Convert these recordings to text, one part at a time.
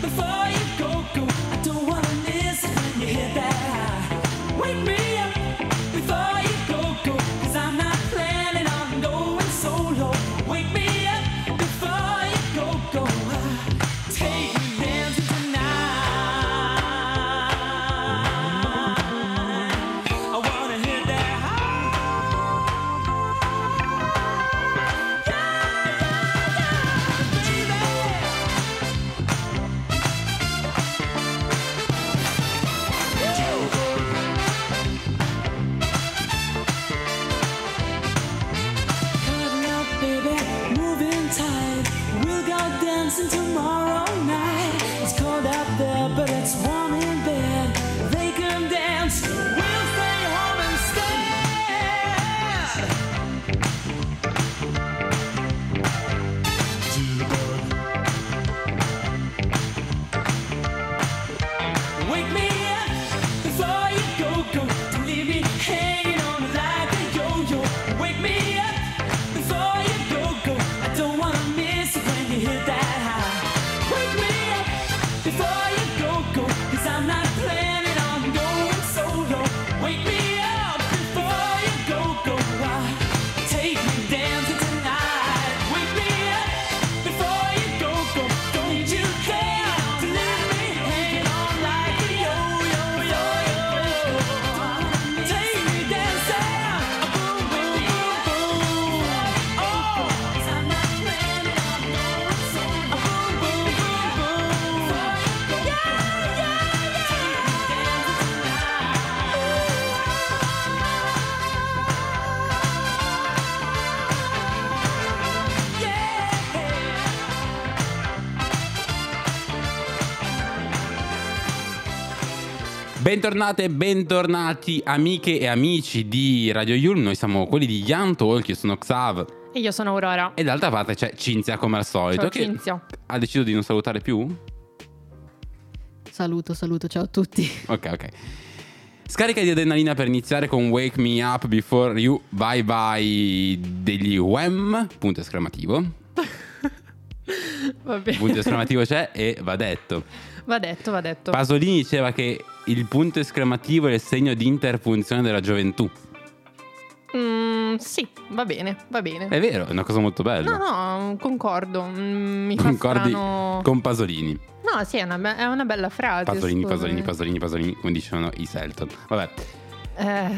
before you Bentornate e bentornati amiche e amici di Radio Yulm, noi siamo quelli di Young Talk, io sono Xav E io sono Aurora. e dall'altra parte c'è Cinzia come al solito Ciao che Cinzia. ha deciso di non salutare più? Saluto, saluto, ciao a tutti. Ok, ok. Scarica di adrenalina per iniziare con Wake Me Up Before You Bye Bye degli Wham, punto esclamativo. Vabbè. Punto esclamativo c'è e va detto. Va detto, va detto. Pasolini diceva che il punto esclamativo è il segno di interpunzione della gioventù. Mm, sì, va bene, va bene. È vero, è una cosa molto bella. No, no, concordo. Mm, mi Concordi strano... con Pasolini. No, sì, è una, be- è una bella frase. Pasolini, scusami. Pasolini, Pasolini, Pasolini, come dicevano i Selton. Vabbè, Eh,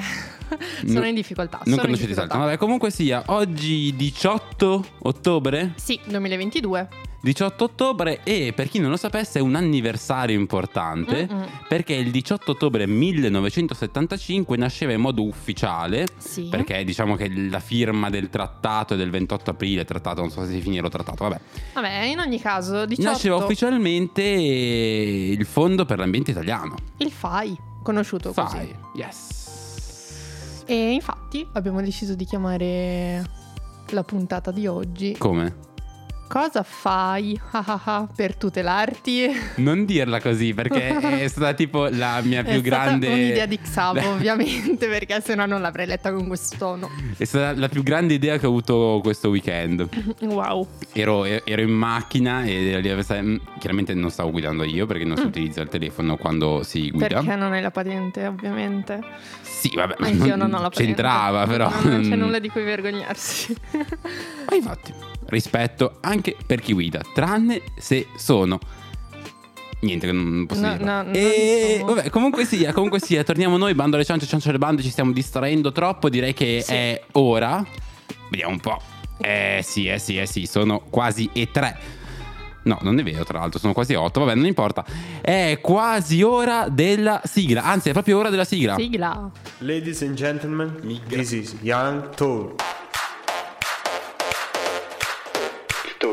sono No- in difficoltà. non conoscete. Selton. Vabbè, comunque sia, oggi 18 ottobre. Sì, 2022. 18 ottobre e per chi non lo sapesse è un anniversario importante Mm-mm. perché il 18 ottobre 1975 nasceva in modo ufficiale Sì. perché diciamo che la firma del trattato è del 28 aprile, trattato non so se si finirà trattato, vabbè. Vabbè, in ogni caso, 18... Nasceva ufficialmente il Fondo per l'Ambiente Italiano. il FAI, conosciuto così. Fai, yes. E infatti abbiamo deciso di chiamare la puntata di oggi Come? Cosa fai per tutelarti? Non dirla così perché è stata tipo la mia più È stata grande un'idea di Xavo, ovviamente, perché sennò non l'avrei letta con questo tono. È stata la più grande idea che ho avuto questo weekend. Wow. Ero, ero in macchina e mm, chiaramente non stavo guidando io perché non si Mm. utilizza il telefono quando si guida. Perché non hai la patente, ovviamente. Sì, vabbè, ma Anch'io non ho la patente. c'entrava però. Non, non c'è nulla di cui vergognarsi. Ma infatti, rispetto anche per chi guida, tranne se sono Niente, che non posso No, dire. no, non e sono. vabbè, comunque sia, comunque sia, torniamo noi, bando alle ciance, ciance alle bande, ci stiamo distraendo troppo, direi che Sì. è ora. Vediamo un po'. Eh sì, eh sì, eh sì, sono quasi e tre. No, non è vero, tra l'altro, sono quasi otto, vabbè, non importa. È quasi ora della sigla, anzi, è proprio ora della sigla. Sigla. Ladies and gentlemen, this is Young Talk.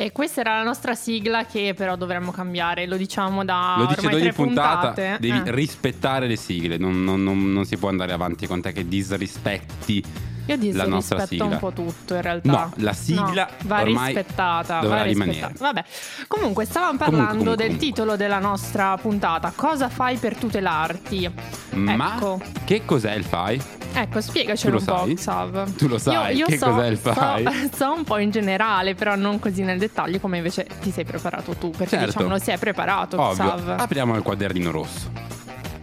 E questa era la nostra sigla che però dovremmo cambiare. Lo diciamo da Lo dice ormai tre puntata, puntate. devi Eh. rispettare le sigle, non, non- non- non si può andare avanti con te che disrispetti Io la nostra sigla. un po' tutto in realtà. No, la sigla No, va rispettata. dovrà va rimanere. rispettata. Vabbè, comunque stavamo Comunque, parlando comunque, del comunque. titolo della nostra puntata. Cosa fai per tutelarti? Ma Ecco. che cos'è il FAI? Ecco, spiegacelo Tu un lo po', sai? Xav. Tu lo sai, Io, io che so, cos'è il so- FAI? So, un po' in generale, però non così nel dettaglio come invece ti sei preparato tu. Perché Certo. diciamolo, si è preparato, Ovvio. Xav. Apriamo il quadernino rosso.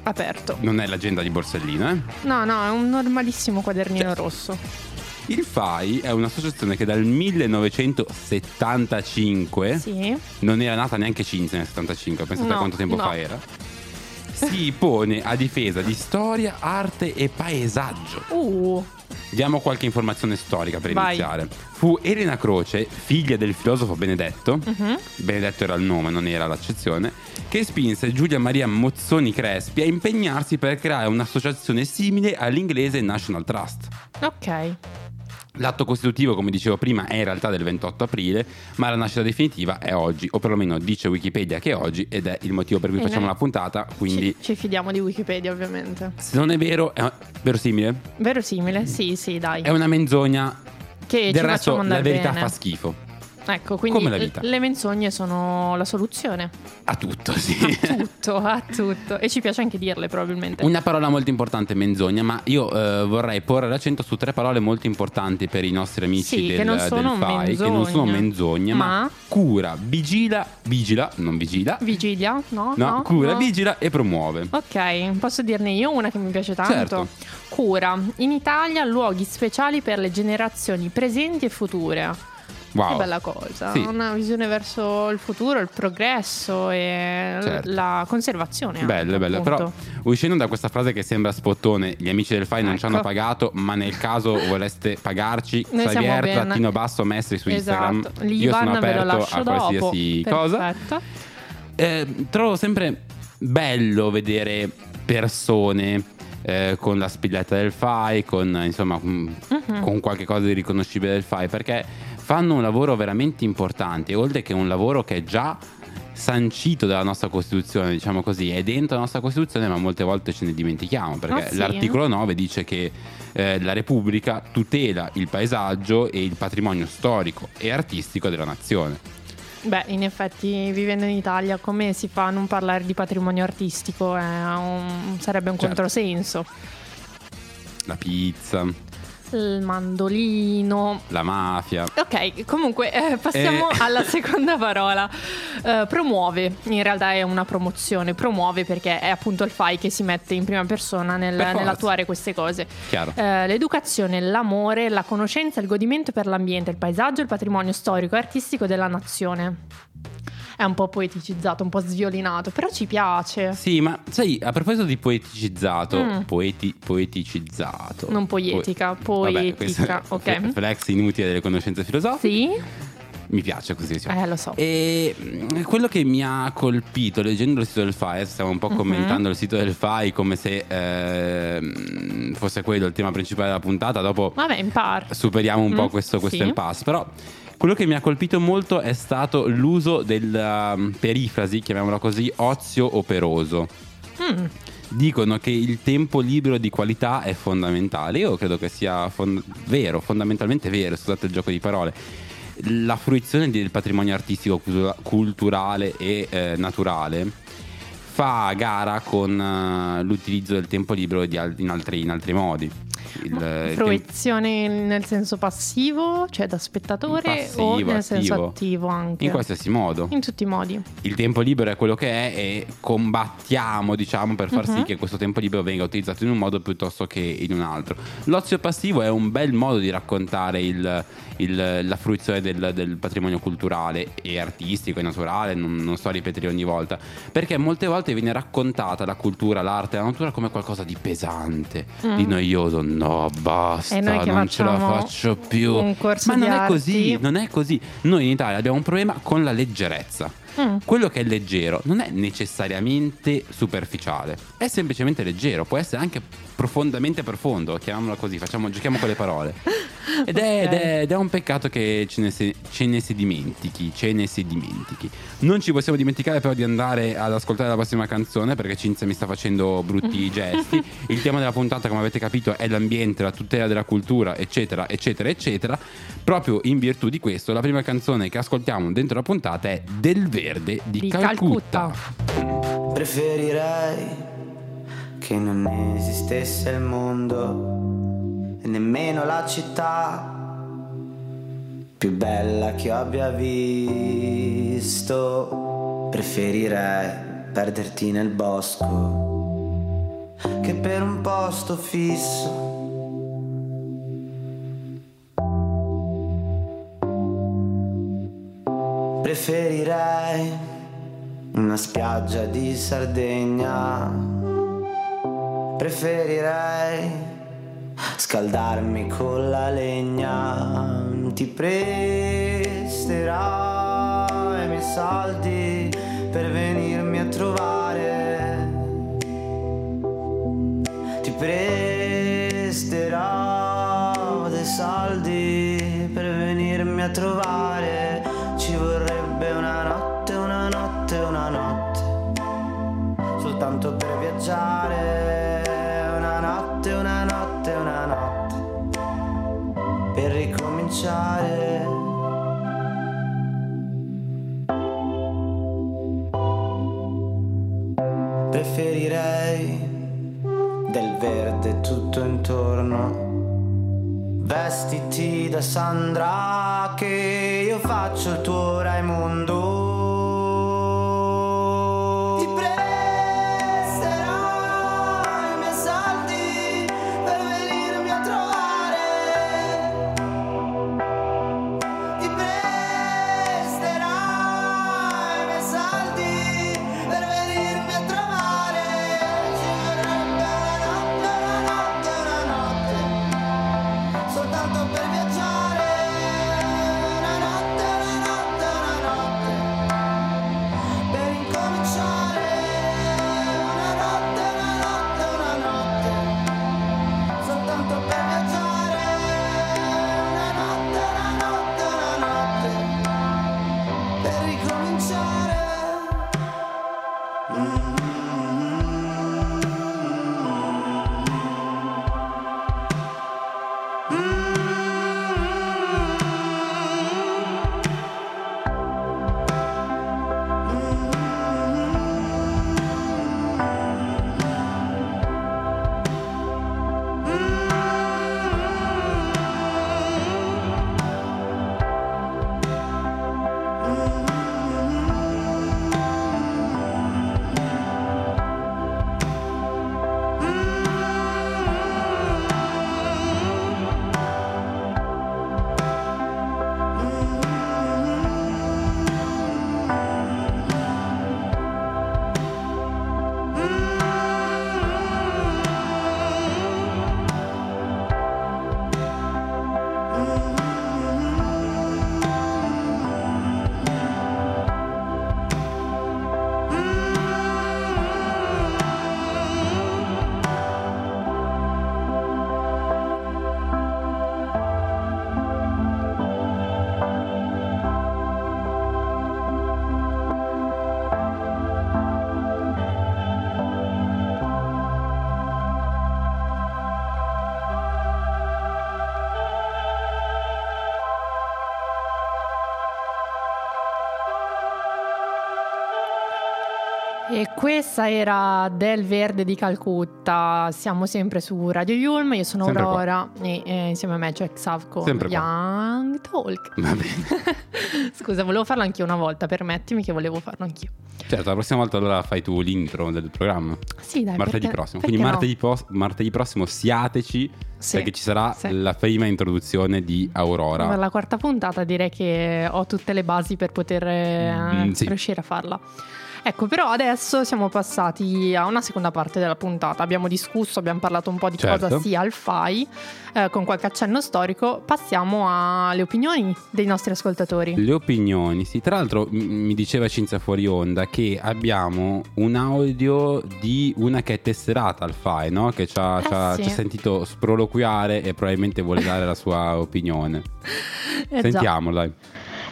Aperto. Non è l'agenda di Borsellino, eh? No, no, è un normalissimo quadernino rosso. Il FAI è un'associazione che dal 1975 Sì. non era nata neanche Cinzia nel 75, pensate a No, quanto tempo no. fa era. Si pone a difesa di storia, arte e paesaggio. Uh, Diamo qualche informazione storica per Vai. iniziare. Fu Elena Croce, figlia del filosofo Benedetto, mhm. Benedetto era il nome, non era l'accezione, che spinse Giulia Maria Mozzoni Crespi a impegnarsi per creare un'associazione simile all'inglese National Trust. ok. L'atto costitutivo, come dicevo prima, è in realtà del 28 aprile, ma la nascita definitiva è oggi, o perlomeno dice Wikipedia che è oggi, ed è il motivo per cui Bene. facciamo la puntata. Quindi, Ci, ci fidiamo di Wikipedia, ovviamente. se non è vero, è verosimile. Verosimile? Sì, sì, dai. È una menzogna. che Del resto, la verità bene. fa schifo. Ecco, quindi Come la vita. le menzogne sono la soluzione. A tutto, sì. A tutto, a tutto. E ci piace anche dirle, probabilmente. Una parola molto importante, menzogna, ma io eh, vorrei porre l'accento su tre parole molto importanti per i nostri amici Sì, del, che non del sono FAI, che non sono menzogne, ma, Ma? cura, vigila, vigila, non vigila, Vigilia? No, no, no. cura, no. vigila e promuove. Ok, posso dirne io una che mi piace tanto? Certo. Cura. In Italia luoghi speciali per le generazioni presenti e future. Wow. Che bella cosa, Sì. una visione verso il futuro, il progresso e Certo. la conservazione. Bello, bello. Però uscendo da questa frase che sembra spottone, gli amici del FAI non ci Ecco. hanno pagato, ma nel caso voleste pagarci, Xavier trattino basso Mestri su Instagram. Esatto, Io sono aperto a dopo. qualsiasi cosa. Perfetto. Eh, trovo sempre bello vedere persone eh, con la spilletta del FAI, con insomma mm, Mhm. con qualche cosa di riconoscibile del FAI, perché fanno un lavoro veramente importante, oltre che un lavoro che è già sancito dalla nostra Costituzione, diciamo così, è dentro la nostra Costituzione, ma molte volte ce ne dimentichiamo, perché Ah, sì? l'articolo 9 dice che eh, la Repubblica tutela il paesaggio e il patrimonio storico e artistico della nazione. Beh, in effetti, vivendo in Italia, come si fa a non parlare di patrimonio artistico? È un- sarebbe un Certo. controsenso. La pizza, Il mandolino. la mafia. Ok, comunque eh, passiamo Eh. alla seconda parola. Eh, promuove, in realtà è una promozione, promuove perché è appunto il FAI che si mette in prima persona nel- Per nell'attuare queste cose. Chiaro. Eh, l'educazione, l'amore, la conoscenza, il godimento per l'ambiente, il paesaggio, il patrimonio storico e artistico della nazione. È un po' poeticizzato, un po' sviolinato, però ci piace. Sì, ma sai, a proposito di poeticizzato, Mm. poeti, poeticizzato. Non poetica, Po- Vabbè, poetica, questo- ok. Flex inutile delle conoscenze filosofiche. Sì? Mi piace così. diciamo. Eh, lo so. E mm, quello che mi ha colpito leggendo il sito del FAI, stiamo un po' Mhm. commentando il sito del FAI come se ehm, fosse quello il tema principale della puntata, dopo Vabbè, impar. superiamo un po' Mm, questo, questo sì. impasse. Però quello che mi ha colpito molto è stato l'uso della um, perifrasi, chiamiamola così, ozio operoso. Mm. Dicono che il tempo libero di qualità è fondamentale. Io credo che sia fon- vero, fondamentalmente vero, scusate il gioco di parole. La fruizione del patrimonio artistico, cultura- culturale e eh, naturale fa gara con eh, l'utilizzo del tempo libero al- in, altri, in altri modi. Il, Fruizione nel senso passivo, cioè da spettatore, Passivo, o nel senso attivo. attivo anche? in qualsiasi modo. In tutti i modi. il tempo libero è quello che è e combattiamo diciamo per far sì Mhm. che questo tempo libero venga utilizzato in un modo piuttosto che in un altro l'ozio passivo è un bel modo di raccontare il- il- la fruizione del, del patrimonio culturale e artistico e naturale non, non sto a ripetere ogni volta perché molte volte viene raccontata la cultura l'arte la natura come qualcosa di pesante Mm. di noioso. No basta E che non ce la faccio più. ma non è così non è così. Noi in Italia abbiamo un problema con la leggerezza. Mm. quello che è leggero non è necessariamente superficiale, è semplicemente leggero, può essere anche profondamente profondo, chiamiamolo così, facciamo, giochiamo con le parole. Ed è, ed è- ed è un peccato che ce ne, si, ce ne si dimentichi, ce ne si dimentichi. Non ci possiamo dimenticare però di andare ad ascoltare la prossima canzone perché Cinzia mi sta facendo brutti gesti. Il tema della puntata, come avete capito, è l'ambiente, la tutela della cultura, eccetera, eccetera, eccetera. Proprio in virtù di questo, la prima canzone che ascoltiamo dentro la puntata è Del Verde di, Di Calcutta. Calcutta. Preferirei che non esistesse il mondo e nemmeno la città più bella che abbia visto. Preferirei perderti nel bosco che per un posto fisso. Preferirei una spiaggia di Sardegna. Preferirei scaldarmi con la legna. Ti presterò i miei soldi per venirmi a trovare. Ti presterò dei soldi per venirmi a trovare. Ci vorrebbe una notte, una notte, una notte. Soltanto per viaggiare. Intorno. Vestiti da Sandra che io faccio il tuo Raimondo. Questa era Del Verde di Calcutta. Siamo sempre su Radio Yulm. Io sono Sempre qua. Aurora e eh, insieme a me c'è Xav con Sempre qua. Young Talk. Va bene. Scusa, volevo farlo anch'io una volta. Permettimi che volevo farlo anch'io. Certo, la prossima volta allora fai tu l'intro del programma. Sì, dai. martedì perché- prossimo. perché Quindi no? martedì, pos- martedì prossimo siateci Sì, perché ci sarà sì. la prima introduzione di Aurora. Per la quarta puntata direi che ho tutte le basi per poter eh, Mm, sì. riuscire a farla. Ecco, però adesso siamo passati a una seconda parte della puntata. Abbiamo discusso, abbiamo parlato un po' di Certo. cosa sia il FAI, eh, con qualche accenno storico. Passiamo alle opinioni dei nostri ascoltatori. Le opinioni, sì. Tra l'altro m- mi diceva Cinzia fuori onda che abbiamo un audio di una che è tesserata al FAI, no? Che ci ha, Eh ci ha- sì. ci ha sentito sproloquiare e probabilmente vuole dare la sua opinione. Eh già.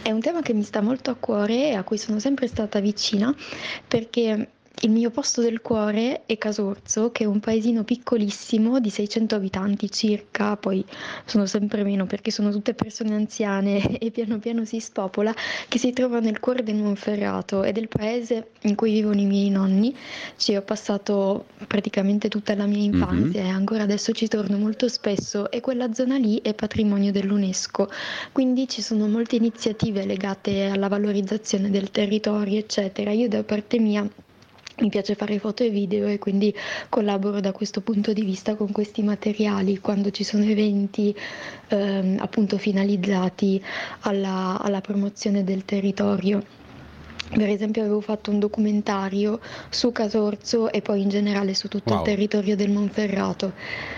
È un tema che mi sta molto a cuore e a cui sono sempre stata vicina perché il mio posto del cuore è Casorzo, che è un paesino piccolissimo di 600 abitanti circa, poi sono sempre meno perché sono tutte persone anziane e piano piano si spopola, che si trova nel cuore del Monferrato ed è il paese in cui vivono i miei nonni. Ci ho passato praticamente tutta la mia infanzia e ancora adesso ci torno molto spesso e quella zona lì è patrimonio dell'UNESCO. Quindi ci sono molte iniziative legate alla valorizzazione del territorio, eccetera. Io da parte mia mi piace fare foto e video e quindi collaboro da questo punto di vista con questi materiali quando ci sono eventi ehm, appunto finalizzati alla, alla promozione del territorio. Per esempio avevo fatto un documentario su Casorzo e poi in generale su tutto Wow. il territorio del Monferrato.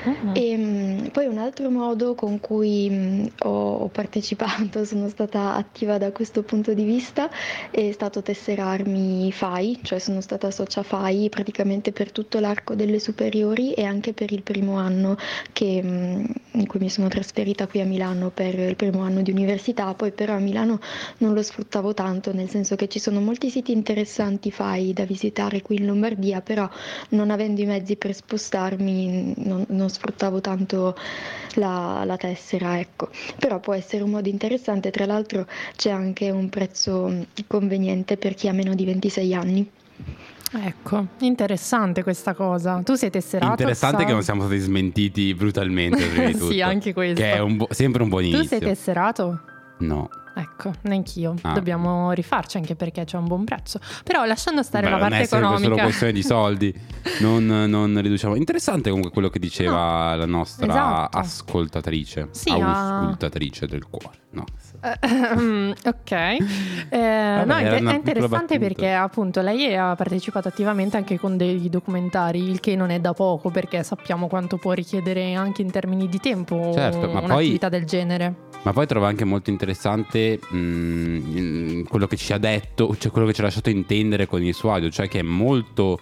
Mhm. E mh, poi un altro modo con cui mh, ho, ho partecipato, sono stata attiva da questo punto di vista, è stato tesserarmi FAI, cioè sono stata socia FAI praticamente per tutto l'arco delle superiori e anche per il primo anno che, mh, in cui mi sono trasferita qui a Milano per il primo anno di università, poi però a Milano non lo sfruttavo tanto, nel senso che ci sono molti siti interessanti FAI da visitare qui in Lombardia, però non avendo i mezzi per spostarmi non, non sfruttavo tanto la, la tessera, ecco. Però può essere un modo interessante, tra l'altro c'è anche un prezzo conveniente per chi ha meno di 26 anni. Ecco, interessante questa cosa. Tu sei tesserato? Interessante Xav? che non siamo stati smentiti brutalmente prima di tutto. Sì, anche questo. Che è un bu- sempre un buon Tu inizio. sei tesserato? No. Ecco, neanch'io. Ah. Dobbiamo rifarci anche perché c'è un buon prezzo. Però lasciando stare Beh, la parte è sempre solo economica. questione di soldi, non, non riduciamo. Interessante comunque quello che diceva la nostra esatto. ascoltatrice, Sì, ha- auscultatrice del cuore. No. Ehm, ok, Eh, no, è, è interessante perché appunto lei ha partecipato attivamente anche con dei documentari, il che non è da poco perché sappiamo quanto può richiedere anche in termini di tempo Certo, poi- un'attività del genere. Ma poi trovo anche molto interessante mh, in- quello che ci ha detto, cioè quello che ci ha lasciato intendere con il suo audio, cioè che è molto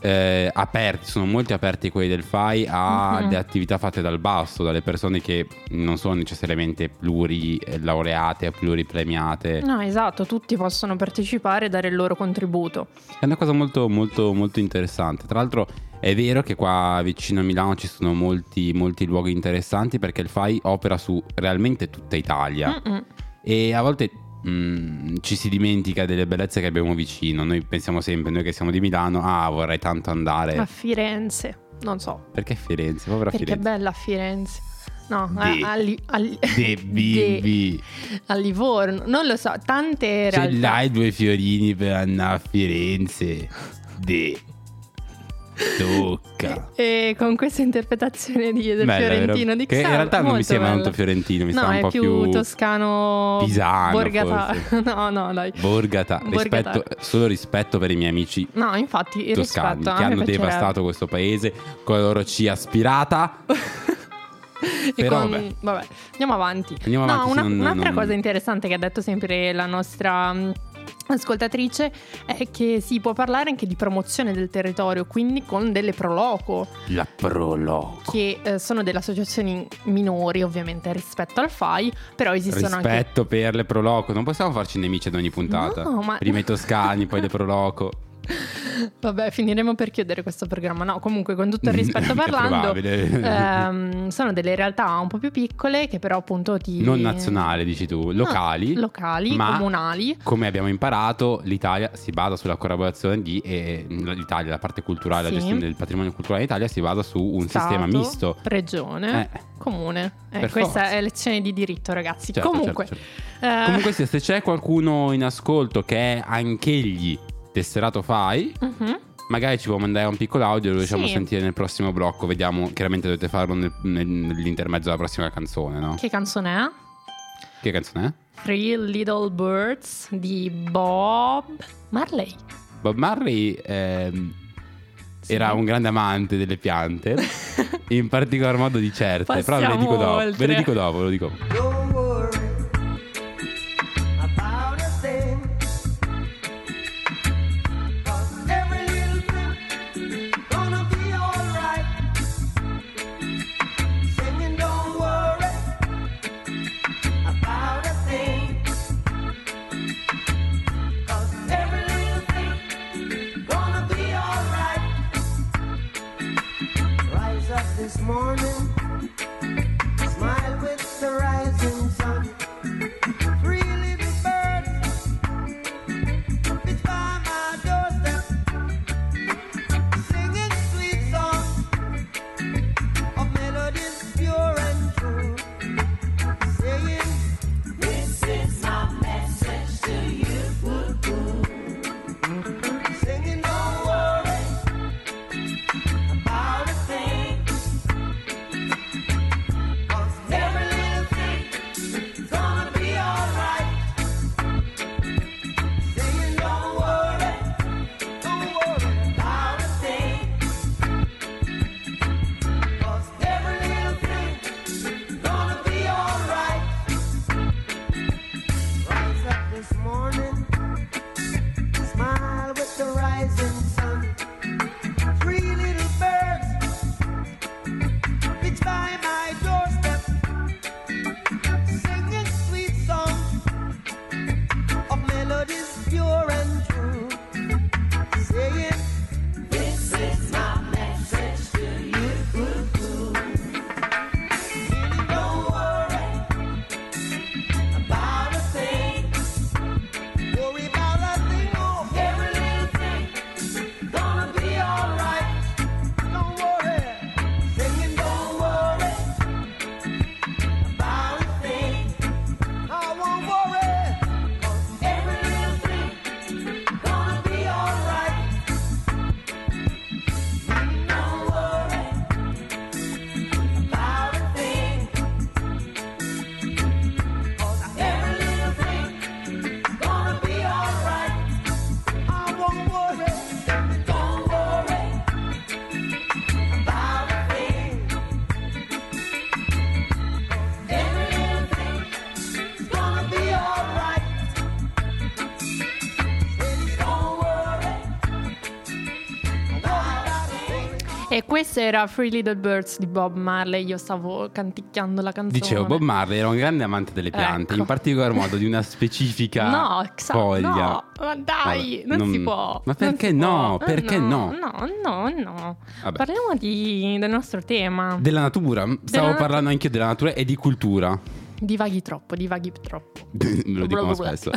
eh, aperti, sono molti aperti quelli del FAI alle Mhm. attività fatte dal basso, dalle persone che non sono necessariamente plurilaureate o pluripremiate. No, esatto, tutti possono partecipare e dare il loro contributo. È una cosa molto, molto, molto interessante. Tra l'altro è vero che qua vicino a Milano ci sono molti, molti luoghi interessanti perché il FAI opera su realmente tutta Italia Mm-mm. e a volte mm, ci si dimentica delle bellezze che abbiamo vicino. Noi pensiamo sempre, noi che siamo di Milano, ah vorrei tanto andare. A Firenze, non so, Perché Firenze? Povera perché è Firenze. bella Firenze. No, De- a, a De Bibi. a Livorno, non lo so, tante Ce realtà. l'hai due fiorini per andare a Firenze? De. Tocca. E con questa interpretazione di, del Bella, fiorentino vero? di Che in realtà non mi molto sembra tanto fiorentino, mi no, sta un po' più, più toscano pisano, borgata- forse. no, no, dai. Borgata, Borgata. rispetto, solo rispetto per i miei amici No, infatti, toscani rispetto che hanno devastato questo paese con la loro C aspirata. E Però con- vabbè. vabbè, andiamo avanti. Andiamo No, avanti, una- non- un'altra non- cosa interessante che ha detto sempre la nostra mh, ascoltatrice è che si può parlare anche di promozione del territorio, quindi con delle proloco, La proloco. che eh, sono delle associazioni minori ovviamente rispetto al FAI, però esistono anche... Rispetto per le proloco. Non possiamo farci nemici ad ogni puntata. No, ma- Prima i toscani, poi le proloco. Vabbè, finiremo per chiudere questo programma. No, comunque, con tutto il rispetto È parlando, ehm, sono delle realtà un po' più piccole che però appunto ti... Non nazionali, dici tu, locali. No, locali, comunali. Come abbiamo imparato, l'Italia si basa sulla collaborazione di e l'Italia, la parte culturale, la Sì. gestione del patrimonio culturale d'Italia si basa su un Stato, sistema misto. Regione, Eh. comune. Eh, questa forza. è lezione di diritto, ragazzi. Certo, Comunque, certo, certo. eh, Comunque se c'è qualcuno in ascolto che è anch'egli tesserato fai, mhm. magari ci può mandare un piccolo audio, lo riusciamo Sì. sentire nel prossimo blocco. Vediamo, chiaramente dovete farlo nel- nel- nell'intermezzo della prossima canzone, no? che canzone è? Che canzone è? Three Little Birds di Bob Marley. Bob Marley ehm, era un grande amante delle piante, in particolar modo di certe. Però ve le dico Passiamo dopo. Ve le dico dopo, ve lo dico. E questo era Three Little Birds di Bob Marley. Io stavo canticchiando la canzone. Dicevo, Bob Marley era un grande amante delle piante, Ecco. in particolar modo di una specifica No, Xa- foglia. no, ma dai, Vabbè, non, si può. Ma non perché no? può. Perché no? No, no, no. Vabbè. Parliamo di- del nostro tema. Della natura, stavo nat- parlando anche della natura e di cultura. Divaghi troppo, divaghi troppo. Me lo dico Bla bla bla. spesso.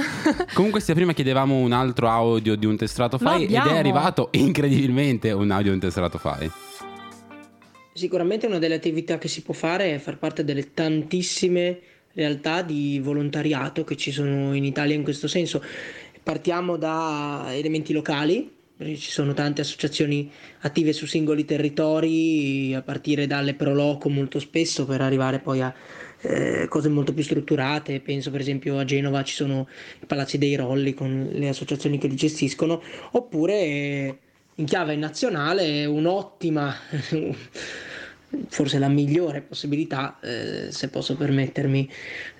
Comunque, sia prima chiedevamo un altro audio di un tesserato fai ed è arrivato incredibilmente un audio di un tesserato fai. Sicuramente una delle attività che si può fare è far parte delle tantissime realtà di volontariato che ci sono in Italia in questo senso. Partiamo da elementi locali, ci sono tante associazioni attive su singoli territori, a partire dalle Proloco molto spesso per arrivare poi a eh, cose molto più strutturate. Penso per esempio a Genova ci sono i Palazzi dei Rolli con le associazioni che li gestiscono, oppure in chiave nazionale un'ottima forse la migliore possibilità, eh, se posso permettermi,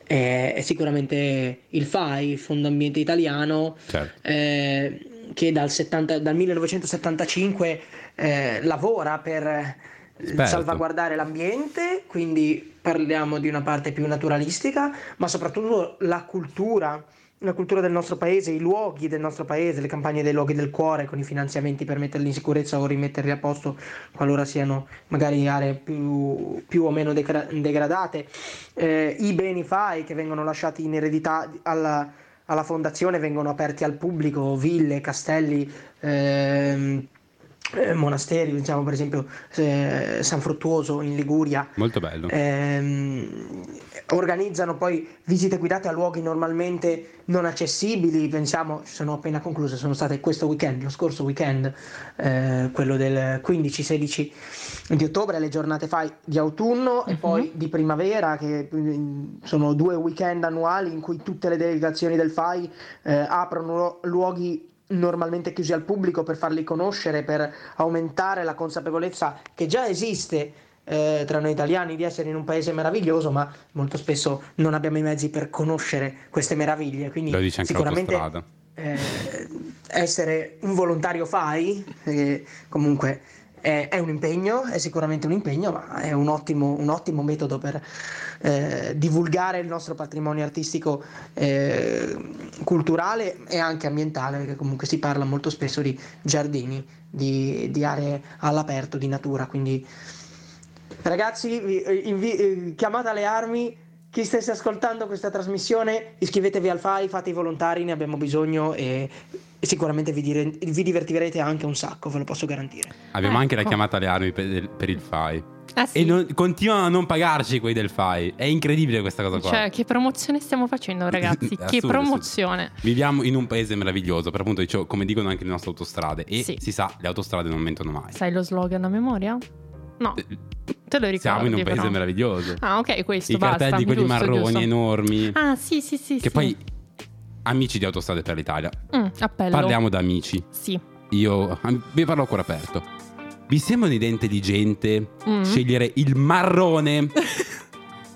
è, è sicuramente il FAI, il Fondo Ambiente Italiano, Certo. eh, che dal, 70 dal 1975 eh, lavora per eh, Esperto. salvaguardare l'ambiente, quindi parliamo di una parte più naturalistica, ma soprattutto la cultura la cultura del nostro paese, i luoghi del nostro paese, le campagne dei luoghi del cuore con i finanziamenti per metterli in sicurezza o rimetterli a posto qualora siano magari aree più, più o meno degra- degradate, eh, i beni FAI che vengono lasciati in eredità alla, alla fondazione vengono aperti al pubblico, ville, castelli. ehm, eh, monasteri, diciamo per esempio eh, San Fruttuoso in Liguria, Molto bello. Ehm, organizzano poi visite guidate a luoghi normalmente non accessibili, pensiamo, sono appena concluse, sono state questo weekend, lo scorso weekend, eh, quello del 15-16 di ottobre, le giornate fai di autunno e poi di primavera, che mm, sono due weekend annuali in cui tutte le delegazioni del FAI eh, aprono lu- luoghi normalmente chiusi al pubblico per farli conoscere, per aumentare la consapevolezza che già esiste eh, tra noi italiani di essere in un paese meraviglioso, ma molto spesso non abbiamo i mezzi per conoscere queste meraviglie. Quindi Lo dice anche sicuramente eh, essere un volontario FAI, eh, comunque è, è un impegno, è sicuramente un impegno, ma è un ottimo, un ottimo metodo per eh, divulgare il nostro patrimonio artistico eh, culturale e anche ambientale, perché comunque si parla molto spesso di giardini, di, di aree all'aperto, di natura. Quindi ragazzi, eh, invi- eh, chiamate alle armi. Chi stesse ascoltando questa trasmissione, iscrivetevi al FAI, fate i volontari, ne abbiamo bisogno e, e sicuramente vi, dire- vi divertirete anche un sacco, ve lo posso garantire. Abbiamo anche la Ecco. chiamata alle armi per, per il FAI. Ah, sì. E non- continuano a non pagarci quei del FAI. È incredibile questa cosa qua. Cioè, che promozione stiamo facendo, ragazzi? che Assurdo, promozione. Viviamo in un paese meraviglioso, per appunto, dicevo, come dicono anche le nostre autostrade. E Sì. si sa, le autostrade non mentono mai. Sai lo slogan a memoria? No, Eh, te lo ricordi. Siamo in un paese però. meraviglioso. Ah, ok, questo I basta. cartelli, quelli giusto, marroni giusto. enormi. Ah, sì, sì, sì. che sì. poi, amici di Autostrade per l'Italia, Mm, appello. parliamo da amici. Sì. Io vi parlo ancora aperto. Vi sembra un'intelligente Mm. scegliere il marrone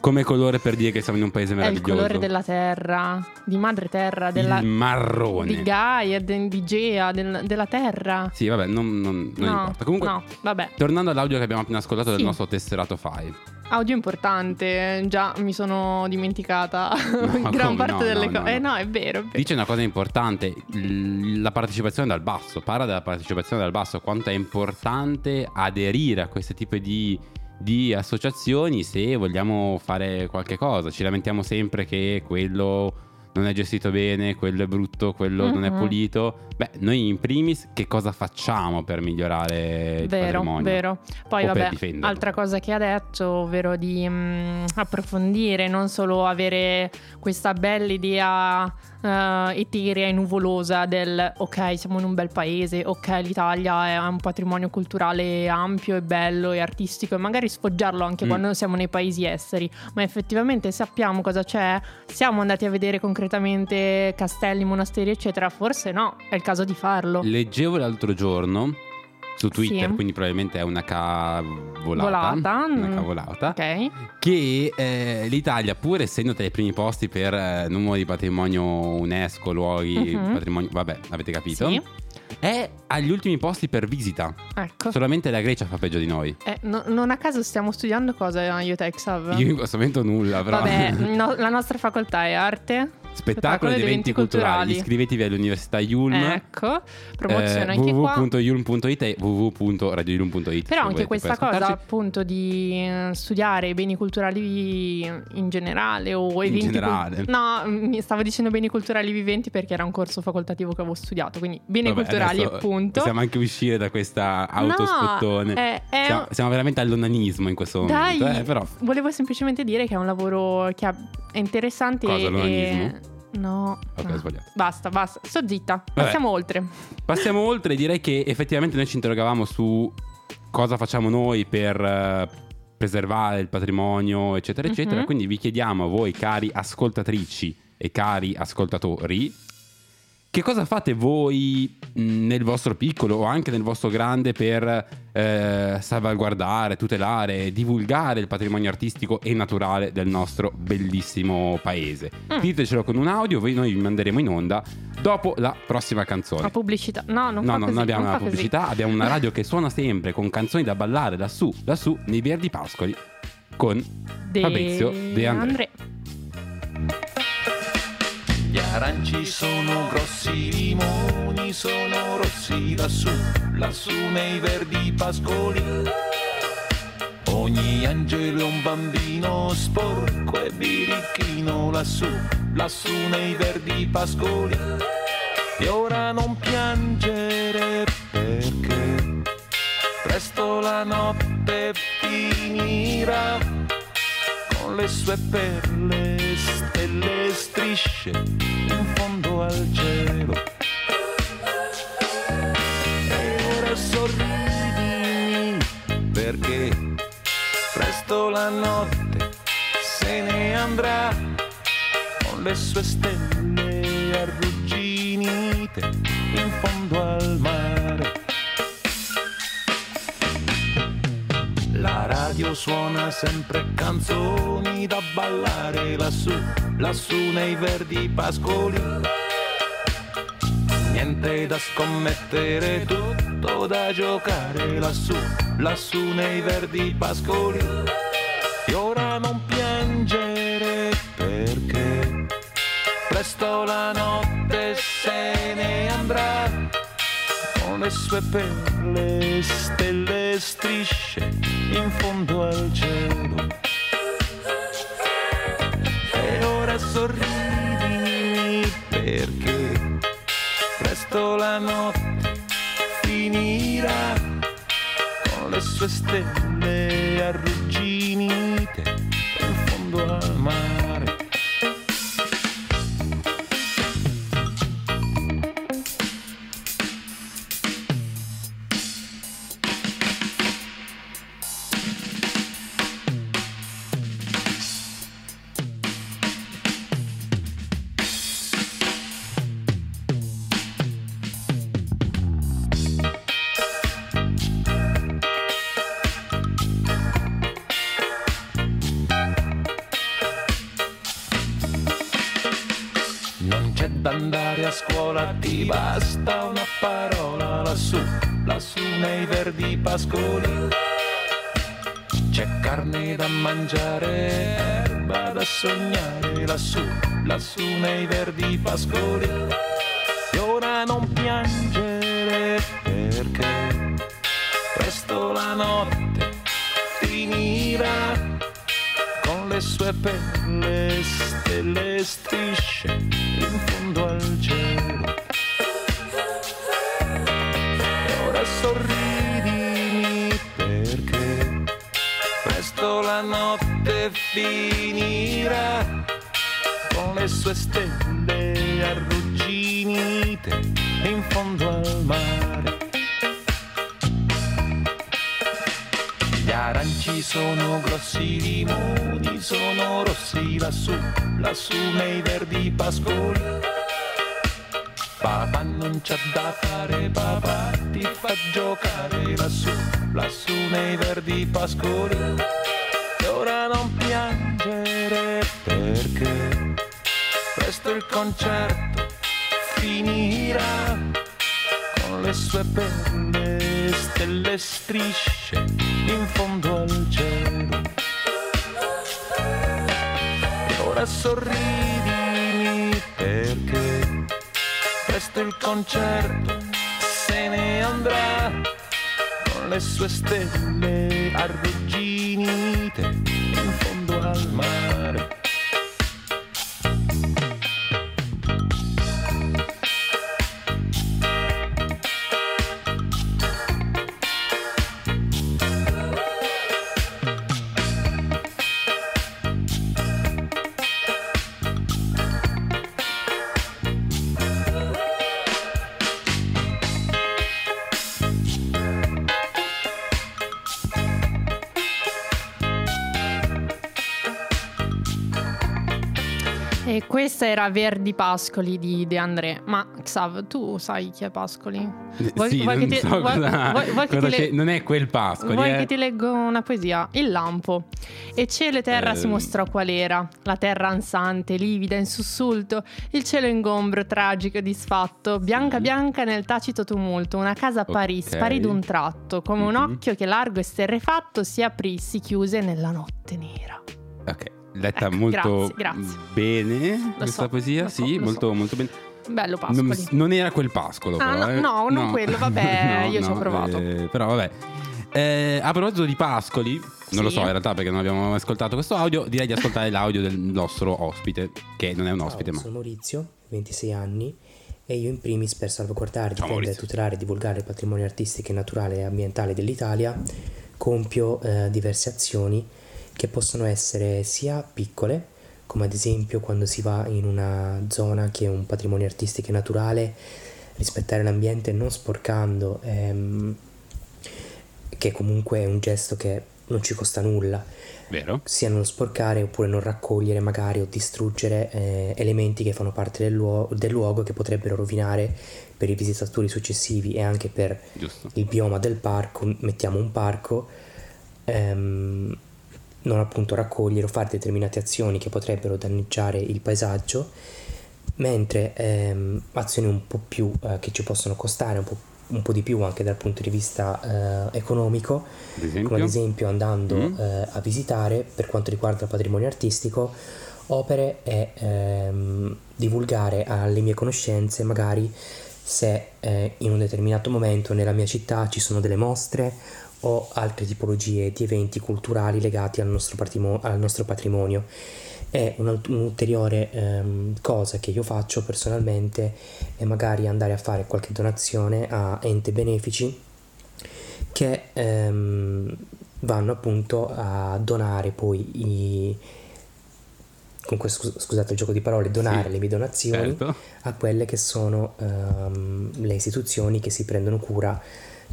come colore per dire che siamo in un paese È il meraviglioso? colore della terra, di madre terra, della, Il marrone. di Gaia, de- di Gea, del- della terra. Sì, vabbè, non, non- non no, importa. Comunque, no, vabbè. tornando all'audio che abbiamo appena ascoltato del Sì. nostro tesserato Fai. Audio importante, già mi sono dimenticata gran come? parte No, delle no, no, cose. Eh no. no, è vero. è vero. Dice una cosa importante, la partecipazione dal basso, parla della partecipazione dal basso, quanto è importante aderire a questo tipo di, di associazioni se vogliamo fare qualche cosa. Ci lamentiamo sempre che quello non è gestito bene, quello è brutto, quello non è pulito. Beh, noi in primis che cosa facciamo per migliorare il Vero, patrimonio? vero. Poi O vabbè, altra cosa che ha detto, ovvero di mm, approfondire, non solo avere questa bella idea eh, eterea e nuvolosa del ok, siamo in un bel paese, ok, l'Italia è un patrimonio culturale ampio e bello e artistico e magari sfoggiarlo anche Mm. quando siamo nei paesi esteri, ma effettivamente sappiamo cosa c'è, siamo andati a vedere concretamente castelli, monasteri, eccetera, forse no, è il caso di farlo. Leggevo l'altro giorno su Twitter, Sì. quindi probabilmente è una cavolata. Volata, Una mm. cavolata. Ok. Che eh, l'Italia, pur essendo tra i primi posti per eh, numero di patrimonio UNESCO, luoghi, Mhm. patrimonio, vabbè, avete capito? Sì. È agli ultimi posti per visita. Ecco. Solamente la Grecia fa peggio di noi. Eh, no- non a caso stiamo studiando cosa io te Xav? Io in questo momento nulla, però. Vabbè, no- la nostra facoltà è arte. Spettacolo ed eventi culturali. Iscrivetevi all'Università Yulm. Ecco, promozione eh, anche qua. www.yulm.it e www.radioyulm.it Però anche questa cosa appunto di eh, studiare i beni culturali in generale o In eventi cul- generale. no, mi stavo dicendo beni culturali viventi perché era un corso facoltativo che avevo studiato, quindi beni Vabbè, culturali appunto. Possiamo anche uscire da questa autospottone. No, è- è siamo, siamo veramente all'onanismo in questo Dai, momento. eh, però volevo semplicemente dire che è un lavoro che è interessante Cosa, e- l'onanismo? No. Ok, no. ho sbagliato. Basta, basta. Sto zitta. Passiamo oltre. passiamo oltre. Direi che effettivamente noi ci interrogavamo su cosa facciamo noi per eh, preservare il patrimonio, eccetera, eccetera. Mhm. Quindi vi chiediamo a voi, cari ascoltatrici e cari ascoltatori, che cosa fate voi mh, nel vostro piccolo o anche nel vostro grande per eh, salvaguardare, tutelare, divulgare il patrimonio artistico e naturale del nostro bellissimo paese? Mm. Ditecelo con un audio, noi vi manderemo in onda dopo la prossima canzone. La pubblicità. No, non No, no, così, non abbiamo non la fa così. pubblicità, abbiamo una radio che suona sempre con canzoni da ballare lassù, lassù, nei Verdi Pascoli, con De Fabrizio De André. André. Aranci sono grossi, i limoni sono rossi lassù, lassù nei verdi pascoli. Ogni angelo è un bambino sporco e birichino lassù, lassù nei verdi pascoli. E ora non piangere perché presto la notte finirà con le sue perle, stelle, strisce in fondo al cielo. E ora sorridi perché presto la notte se ne andrà con le sue stelle arrugginite in fondo al mare. Radio suona sempre canzoni da ballare lassù, lassù nei verdi pascoli. Niente da scommettere, tutto da giocare lassù, lassù nei verdi pascoli. E ora non piangere perché presto la notte se ne andrà con le sue perle, stelle, strisce in fondo al cielo. E ora sorridi perché presto la notte finirà con le sue stelle arrugginite in fondo al mare. Andare a scuola, ti basta una parola lassù, lassù nei verdi pascoli. C'è carne da mangiare, erba da sognare lassù, lassù nei verdi pascoli. E ora non piangere perché presto la notte finirà con le sue perle, stelle, strisce in fondo al finirà con le sue stelle arrugginite in fondo al mare. Gli aranci sono grossi, i limoni sono rossi lassù, lassù nei verdi pascoli. Papà non c'ha da fare, papà ti fa giocare lassù, lassù nei verdi pascoli. Piangere perché presto il concerto finirà con le sue perle, stelle, strisce in fondo al cielo. E ora sorridimi perché presto il concerto se ne andrà con le sue stelle arrugginite in questa era Verdi Pascoli di De André. Ma Xav, tu sai chi è Pascoli? Vuoi- sì, vuoi non ti- so vuoi- cosa, vuoi- vuoi che cosa ti le- c'è- non è quel Pascoli. Vuoi eh. che ti leggo una poesia? Il lampo. E cielo e terra si Ehm. mostrò qual era. La terra ansante, livida, in sussulto. Il cielo ingombro, tragico e disfatto. Bianca bianca nel tacito tumulto. Una casa apparì, Ok. sparì d'un tratto. Come un Mhm. occhio che largo e sterrefatto si aprì, si chiuse nella notte nera. Ok. Letta Ecco, molto grazie, grazie. bene questa so, poesia, lo so, sì, lo molto, so. molto bene. Bello Pascoli. Non, non era quel pascolo, Ah, però. no, eh. no, non quello, vabbè, io ci ho provato. eh, però vabbè. Eh, a proposito di pascoli, non lo Sì. so in realtà perché non abbiamo mai ascoltato questo audio, direi di ascoltare l'audio del nostro ospite, che non è un ospite, Ciao, ma sono Maurizio, 26 anni e io in primis per salvaguardare, difendere, tutelare e divulgare il patrimonio artistico, naturale e ambientale dell'Italia compio eh, diverse azioni che possono essere sia piccole, come ad esempio quando si va in una zona che è un patrimonio artistico e naturale, rispettare l'ambiente non sporcando, ehm, che comunque è un gesto che non ci costa nulla vero? sia non sporcare oppure non raccogliere magari o distruggere eh, elementi che fanno parte del, luo- del luogo che potrebbero rovinare per i visitatori successivi e anche per Giusto. il bioma del parco, mettiamo un parco, ehm, non appunto raccogliere o fare determinate azioni che potrebbero danneggiare il paesaggio, mentre ehm, azioni un po' più eh, che ci possono costare un po', un po' di più anche dal punto di vista eh, economico, Ad come ad esempio andando Mm. eh, a visitare per quanto riguarda il patrimonio artistico opere e ehm, divulgare alle mie conoscenze magari se eh, in un determinato momento nella mia città ci sono delle mostre o altre tipologie di eventi culturali legati al nostro, patrimo- al nostro patrimonio. E un- un'ulteriore ehm, cosa che io faccio personalmente è magari andare a fare qualche donazione a enti benefici che ehm, vanno appunto a donare poi i, con questo, scus- scusate il gioco di parole, donare Sì, le mie donazioni certo. a quelle che sono ehm, le istituzioni che si prendono cura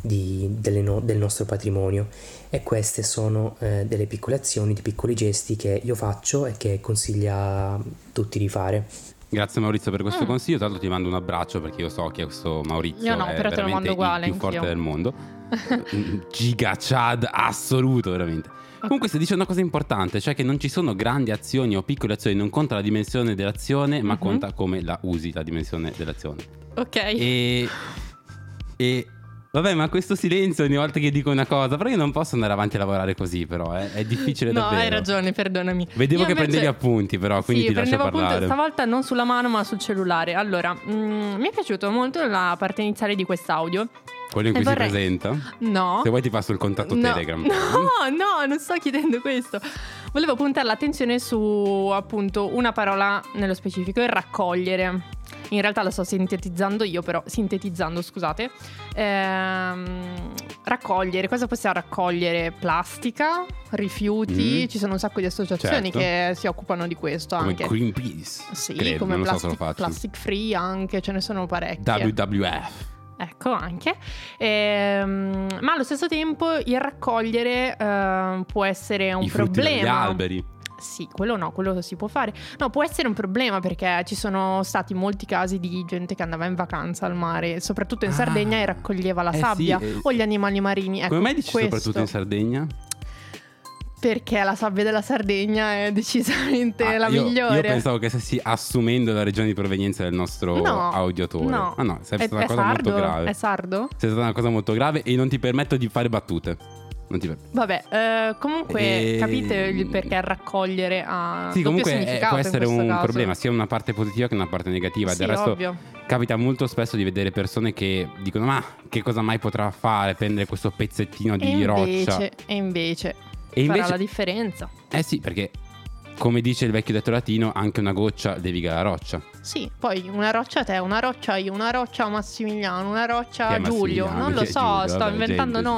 di- delle no- del nostro patrimonio e queste sono eh, delle piccole azioni, di piccoli gesti che io faccio e che consiglio a tutti di fare. Grazie Maurizio per questo Mm. consiglio. Tra l'altro ti mando un abbraccio perché io so che questo Maurizio Io no, è però te lo veramente mando uguale, il più forte anch'io. del mondo. Giga Chad assoluto, veramente. Comunque stai dicendo una cosa importante, cioè che non ci sono grandi azioni o piccole azioni, non conta la dimensione dell'azione, ma Mhm. conta come la usi la dimensione dell'azione. Ok. E, e vabbè, ma questo silenzio ogni volta che dico una cosa, però io non posso andare avanti a lavorare così, però eh, è difficile no, davvero. hai ragione, perdonami. Vedevo Io che invece- prendevi appunti, però, quindi sì, ti lascio prendevo appunto parlare. stavolta non sulla mano ma sul cellulare. Allora, mm, mi è piaciuto molto la parte iniziale di quest'audio. Quello in cui vorrei- si presenta. No. Se vuoi ti passo il contatto No, Telegram. No, no, non sto chiedendo questo. Volevo puntare l'attenzione su appunto una parola nello specifico, il raccogliere. In realtà la sto sintetizzando io, però sintetizzando, scusate. Ehm, raccogliere, cosa possiamo raccogliere? Plastica, rifiuti, Mm. ci sono un sacco di associazioni Certo. che si occupano di questo Come anche. Greenpeace. Sì, credo, come lo so plastic, plastic free anche, ce ne sono parecchie. WWF. Ecco anche, Ehm, ma allo stesso tempo il raccogliere ehm, può essere un I frutti degli problema. alberi. Sì, quello no, quello si può fare. No, può essere un problema perché ci sono stati molti casi di gente che andava in vacanza al mare, soprattutto in Ah. Sardegna, e raccoglieva la Eh sì, sabbia eh. o gli animali marini. Ecco, Come mai dici questo, soprattutto in Sardegna? Perché la sabbia della Sardegna è decisamente Ah, la io, migliore. Io pensavo che stessi assumendo la regione di provenienza del nostro No, audiatore. no. Ah no, è stata È- una è cosa sardo? molto grave. È sardo? È stata una cosa molto grave e non ti permetto di fare battute. Non ti permetto. Vabbè, eh, comunque E- capite il perché raccogliere ha Sì, comunque eh, significato può essere un caso. problema, sia una parte positiva che una parte negativa. Sì, Del resto ovvio. capita molto spesso di vedere persone che dicono "Ma che cosa mai potrà fare prendere questo pezzettino di e roccia?" invece, e invece, E farà invece la differenza. Eh sì, perché come dice il vecchio detto latino, anche una goccia leviga la roccia. Sì, poi una roccia a te, una roccia io, una roccia a Massimiliano, una roccia è a Giulio. Non lo è so, Giulio? sto Vabbè, inventando gente, sì.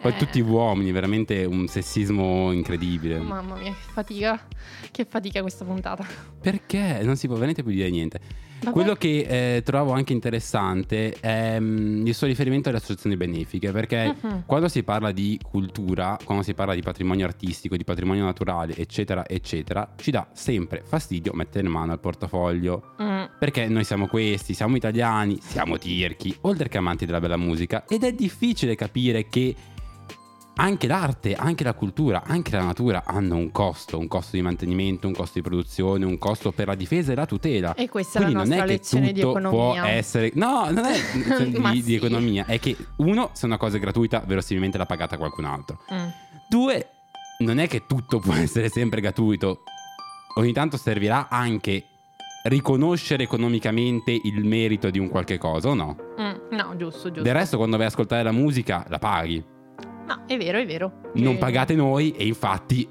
Poi Eh, tutti uomini, veramente un sessismo incredibile. Mamma mia, che fatica. Che fatica questa puntata. Perché? Non si può veramente più dire niente. Vabbè. Quello che eh, trovo anche interessante è mm, il suo riferimento alle associazioni benefiche, perché Mhm. quando si parla di cultura, quando si parla di patrimonio artistico, di patrimonio naturale, eccetera, eccetera, ci dà sempre fastidio mettere in mano al portafoglio. Mm, Perché noi siamo questi, siamo italiani, siamo tirchi, oltre che amanti della bella musica, ed è difficile capire che anche l'arte, anche la cultura, anche la natura hanno un costo, un costo di mantenimento, un costo di produzione, un costo per la difesa e la tutela. E questa è la Quindi non nostra è che lezione di tutto può economia. essere... No, non è di, Ma di sì. economia, è che uno, se una cosa è gratuita, verosimilmente l'ha pagata qualcun altro. mm. Due, non è che tutto può essere sempre gratuito ogni tanto servirà anche riconoscere economicamente il merito di un qualche cosa o no? Mm, no, giusto, giusto. Del resto quando vai ad ascoltare la musica la paghi. No, è vero, è vero. Non Eh, pagate noi e infatti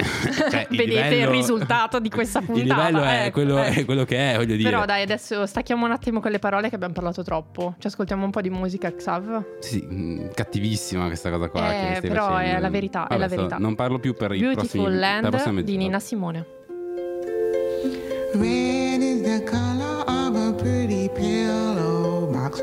cioè, il Vedete il livello- risultato di questa puntata. Il livello è, ecco, quello, ecco. è quello che è, voglio dire. Però dai, adesso stacchiamo un attimo con le parole che abbiamo parlato troppo. Ci ascoltiamo un po' di musica, Xav. Sì, mh, cattivissima questa cosa qua. Eh, che stai però è facendo. la verità, è la verità. non parlo più per i prossimi Beautiful per la Land di. Nina Simone. Red is the color of a pretty pillow box.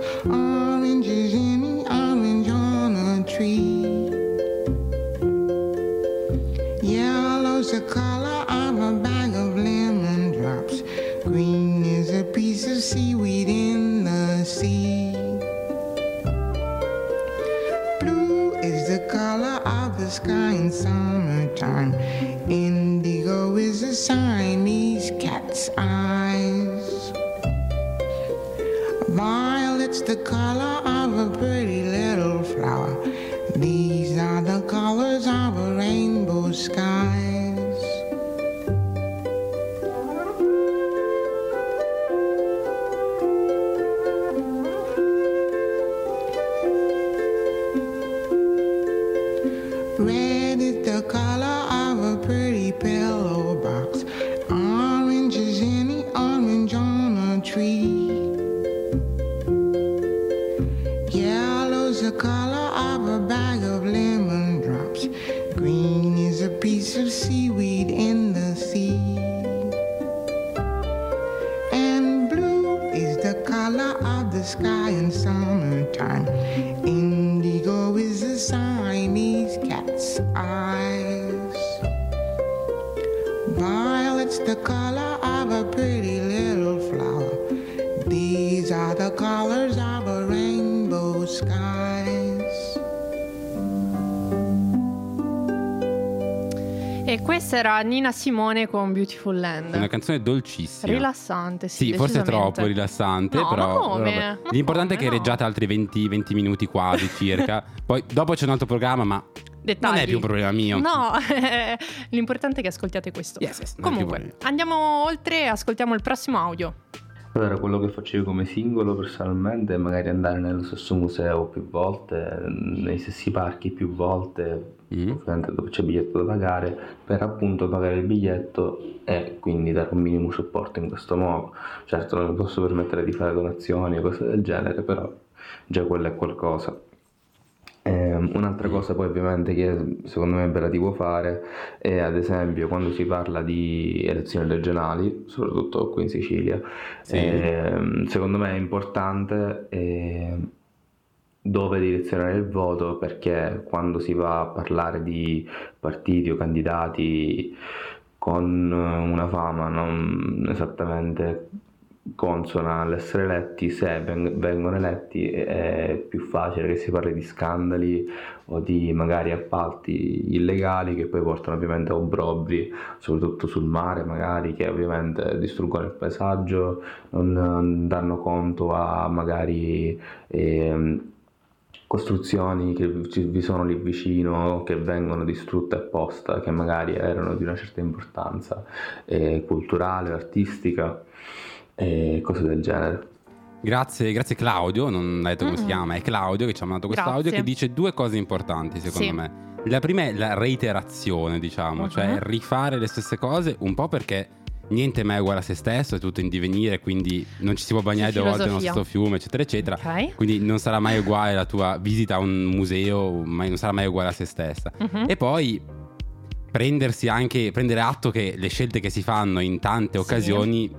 Era Nina Simone con Beautiful Land. Una canzone dolcissima. Rilassante, sì. Sì, forse troppo rilassante, No, però ma come? Ma l'importante è che come, no? reggiate altri 20, 20 minuti quasi circa. Poi dopo c'è un altro programma, ma Dettagli. non è più un problema mio. No, l'importante è che ascoltiate questo. Yes, yes, Comunque, andiamo oltre e ascoltiamo il prossimo audio. Allora, quello che faccio io come singolo personalmente è magari andare nello stesso museo più volte, nei stessi parchi più volte, Mm. ovviamente dove c'è biglietto da pagare, per appunto pagare il biglietto e quindi dare un minimo supporto in questo modo. Certo non mi posso permettere di fare donazioni o cose del genere, però già quello è qualcosa. Ehm, un'altra cosa poi ovviamente che secondo me è imperativo fare è ad esempio quando si parla di elezioni regionali, soprattutto qui in Sicilia, Sì. ehm, secondo me è importante ehm, dove direzionare il voto perché quando si va a parlare di partiti o candidati con una fama non esattamente consona all'essere eletti, se veng- vengono eletti è più facile che si parli di scandali o di magari appalti illegali che poi portano ovviamente a obbrobri, soprattutto sul mare magari, che ovviamente distruggono il paesaggio, non, danno conto a magari ehm, costruzioni che ci- vi sono lì vicino che vengono distrutte apposta, che magari erano di una certa importanza eh, culturale, artistica e cose del genere. Grazie, grazie Claudio, non hai detto come si chiama, è Claudio che ci ha mandato questo audio che dice due cose importanti secondo Sì. me. La prima è la reiterazione, diciamo, Mhm. cioè rifare le stesse cose, un po' perché niente mai è uguale a se stesso, è tutto in divenire, quindi non ci si può bagnare Sì, due volte nello stesso fiume, eccetera, eccetera. Ok. Quindi non sarà mai uguale la tua visita a un museo, mai- non sarà mai uguale a se stessa. Mhm. E poi prendersi anche, prendere atto che le scelte che si fanno in tante Sì. occasioni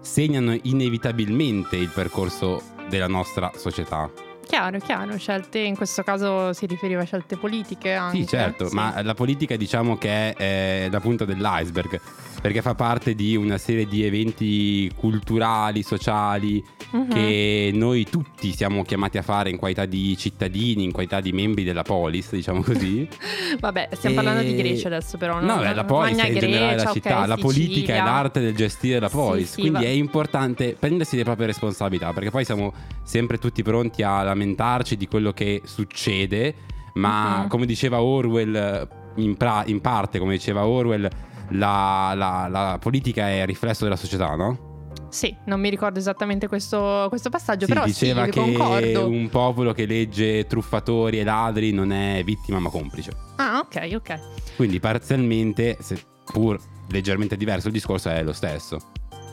segnano inevitabilmente il percorso della nostra società. Chiaro, chiaro, scelte, in questo caso si riferiva a scelte politiche anche. Sì, certo, sì. ma la politica diciamo che è eh, la punta dell'iceberg, perché fa parte di una serie di eventi culturali, sociali, Mhm. che noi tutti siamo chiamati a fare in qualità di cittadini, in qualità di membri della polis, diciamo così. Vabbè, stiamo E- parlando di Grecia adesso però. No, beh, la polis è in generale la città, la politica è l'arte del gestire la Sì, polis, sì, quindi va- è importante prendersi le proprie responsabilità, perché poi siamo sempre tutti pronti a lamentarci di quello che succede, ma Mhm. come diceva Orwell, in, pra- in parte come diceva Orwell, la, la- la politica è il riflesso della società, no? Sì, non mi ricordo esattamente questo, questo passaggio, Si però diceva sì, che concordo. un popolo che legge truffatori e ladri non è vittima ma complice. Ah, ok, ok. Quindi parzialmente, seppur leggermente diverso, il discorso è lo stesso.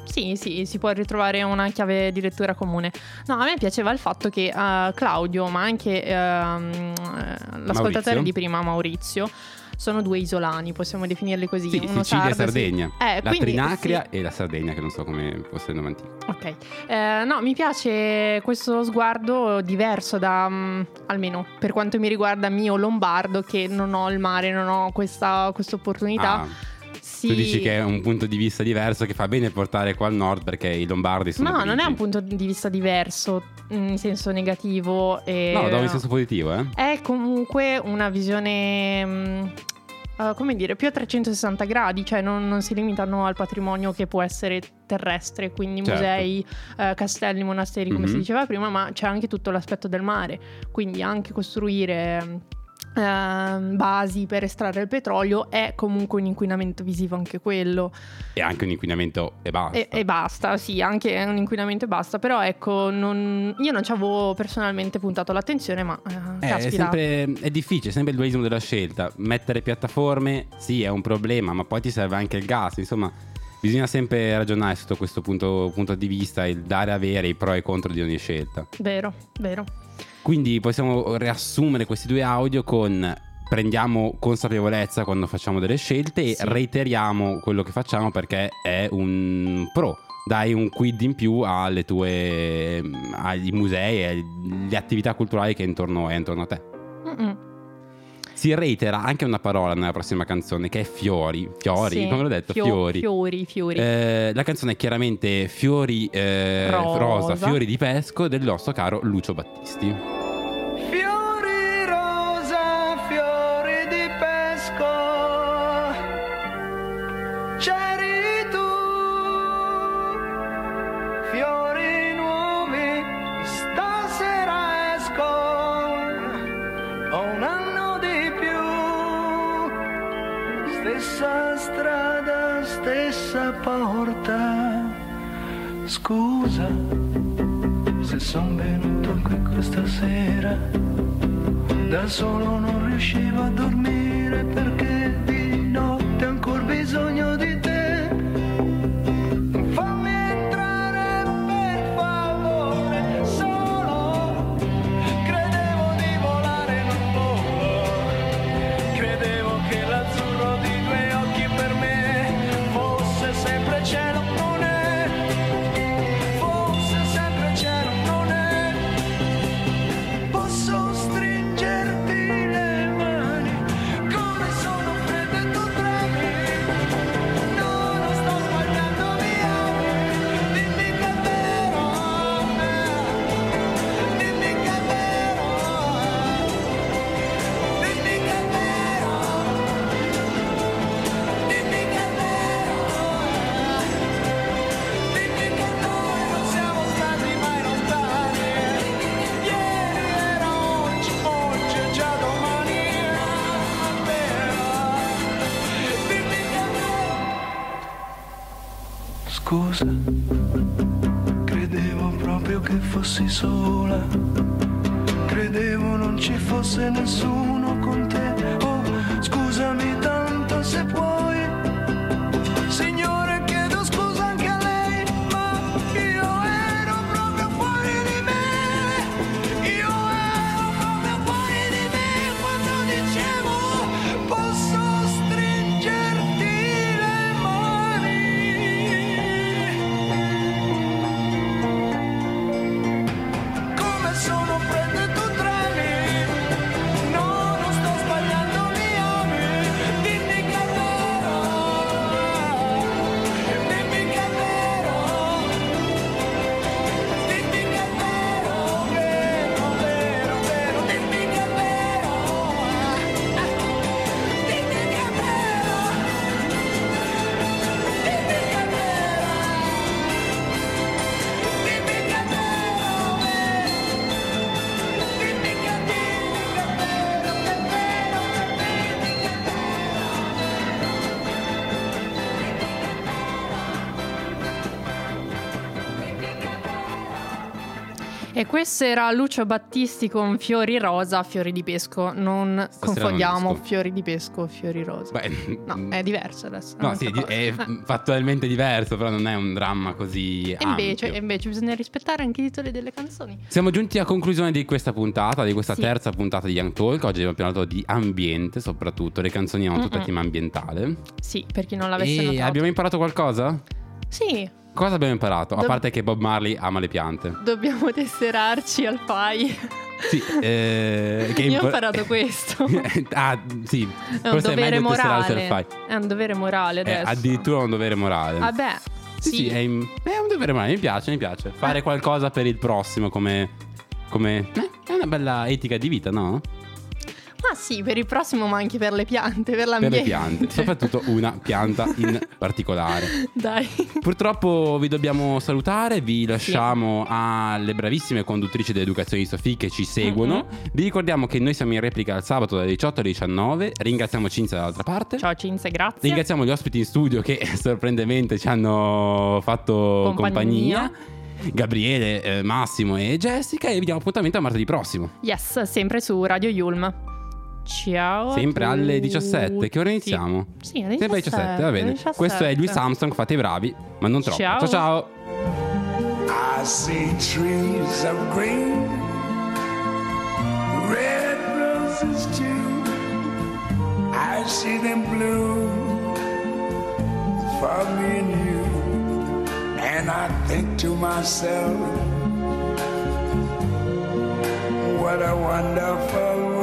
Sì, sì, si può ritrovare una chiave di lettura comune. No, a me piaceva il fatto che eh, Claudio, ma anche eh, l'ascoltatore Maurizio. di prima, Maurizio, sono due isolani, possiamo definirli così. Sì, uno Sicilia e sardo, sì. Sardegna. Eh, la quindi, Trinacria sì. e la Sardegna, che non so come fosse il nome antico. Ok, Eh, no, mi piace questo sguardo diverso da, mm, almeno per quanto mi riguarda, mio lombardo, che non ho il mare, non ho questa opportunità. Ah, Sì. Tu dici che è un punto di vista diverso che fa bene portare qua al nord perché i lombardi sono. No, non è un punto di vista diverso mm, in senso negativo. E... No, do in senso positivo, eh. È comunque una visione, mm, eh, come dire, più a 360 gradi, cioè non, non si limitano al patrimonio che può essere terrestre, quindi Certo. musei, eh, castelli, monasteri, come si Mhm. diceva prima, ma c'è anche tutto l'aspetto del mare, quindi anche costruire... ehm, basi per estrarre il petrolio è comunque un inquinamento visivo anche quello E anche un inquinamento e basta. e, e basta, sì, anche un inquinamento e basta. Però ecco, non- io non ci avevo personalmente puntato l'attenzione, ma eh, Eh, è, sempre, è difficile, è sempre il dualismo della scelta. Mettere piattaforme, sì, è un problema, ma poi ti serve anche il gas. Insomma, bisogna sempre ragionare sotto questo punto, punto di vista, il dare avere, i pro e i contro di ogni scelta. Vero, vero. Quindi possiamo riassumere questi due audio con prendiamo consapevolezza quando facciamo delle scelte e Sì. reiteriamo quello che facciamo perché è un pro. Dai un quid in più alle tue agli musei e alle attività culturali che intorno, è intorno a te. Mm-mm. Si reitera anche una parola nella prossima canzone che è fiori. Fiori, Sì, come l'ho detto? fio- fiori. Fiori, fiori. Eh, la canzone è chiaramente Fiori eh, Rosa. rosa, Fiori di Pesco del nostro caro Lucio Battisti. Fiori stessa porta, scusa se son venuto qui questa sera. Da solo non riuscivo a dormire perché E questo era Lucio Battisti con Fiori Rosa, Fiori di Pesco. Non confondiamo non. Fiori di Pesco, Fiori Rosa. Beh, No, è diverso adesso. No, sì, cosa. è fattualmente diverso, però non è un dramma così E invece, invece bisogna rispettare anche i titoli delle canzoni. Siamo giunti a conclusione di questa puntata, di questa Sì. terza puntata di Young Talk. Oggi abbiamo parlato di ambiente, soprattutto. Le canzoni hanno Mm-mm. tema ambientale. Sì, per chi non l'avesse E notato. abbiamo imparato qualcosa? Sì, Cosa abbiamo imparato? A Dob- parte che Bob Marley ama le piante. dobbiamo tesserarci al PAI. Sì, eh, che Io ho imparato questo. ah, sì. È un Forse è dovere meglio tesserarsi al morale. fai. È un dovere morale È adesso. addirittura un dovere morale. Vabbè, Sì, sì. sì, è, in- è un dovere morale. Mi piace, mi piace. Fare qualcosa per il prossimo come. come eh, è una bella etica di vita, no? Ma sì, per il prossimo, ma anche per le piante, per Per l'ambiente. le piante. Soprattutto una pianta in particolare. Dai. Purtroppo vi dobbiamo salutare, vi lasciamo alle bravissime conduttrici dell'educazione di Sofì che ci seguono. Mm-hmm. Vi ricordiamo che noi siamo in replica il sabato dalle 18 alle 19. Ringraziamo Cinzia dall'altra parte. Ciao Cinzia, grazie. Ringraziamo gli ospiti in studio che sorprendentemente ci hanno fatto compagnia. Compagnia. Gabriele, eh, Massimo e Jessica e vi diamo appuntamento a martedì prossimo. Yes, sempre su Radio Yulm. Ciao. Sempre alle tutti. 17. Che ora iniziamo? Sì, alle Sempre alle 17, va bene. alle 17. Questo è Louis Armstrong, fate i bravi, ma non troppo. Ciao. ciao. ciao. I see trees of green, red roses too. I see them bloom for me and you. And I think to myself, what a wonderful world.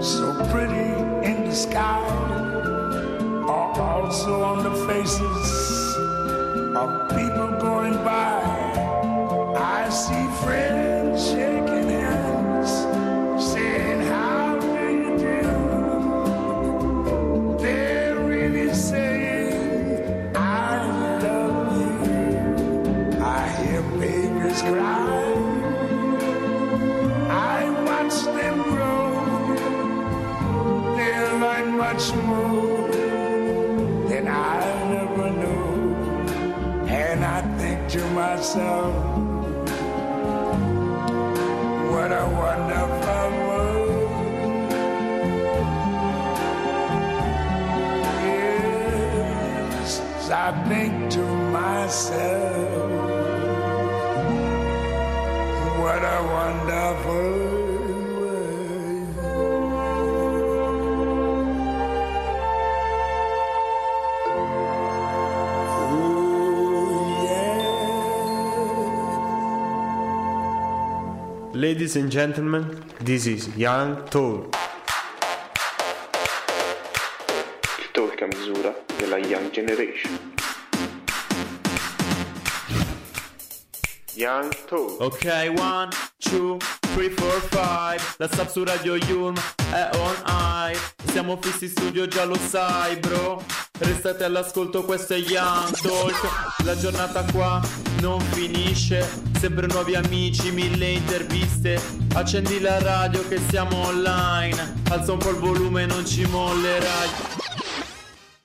so pretty in the sky are also on the faces Ladies and gentlemen, this is Young Talk. Il talk a misura della Young Generation. Young Talk. Ok, one, two, three, four, five. La Sub su Radio Yulm è on air. Siamo fissi in studio, già lo sai, bro. Restate all'ascolto, questo è Young Talk. La giornata qua non finisce. Sempre nuovi amici, mille interviste. Accendi la radio che siamo online. Alza un po' il volume, non ci mollerai.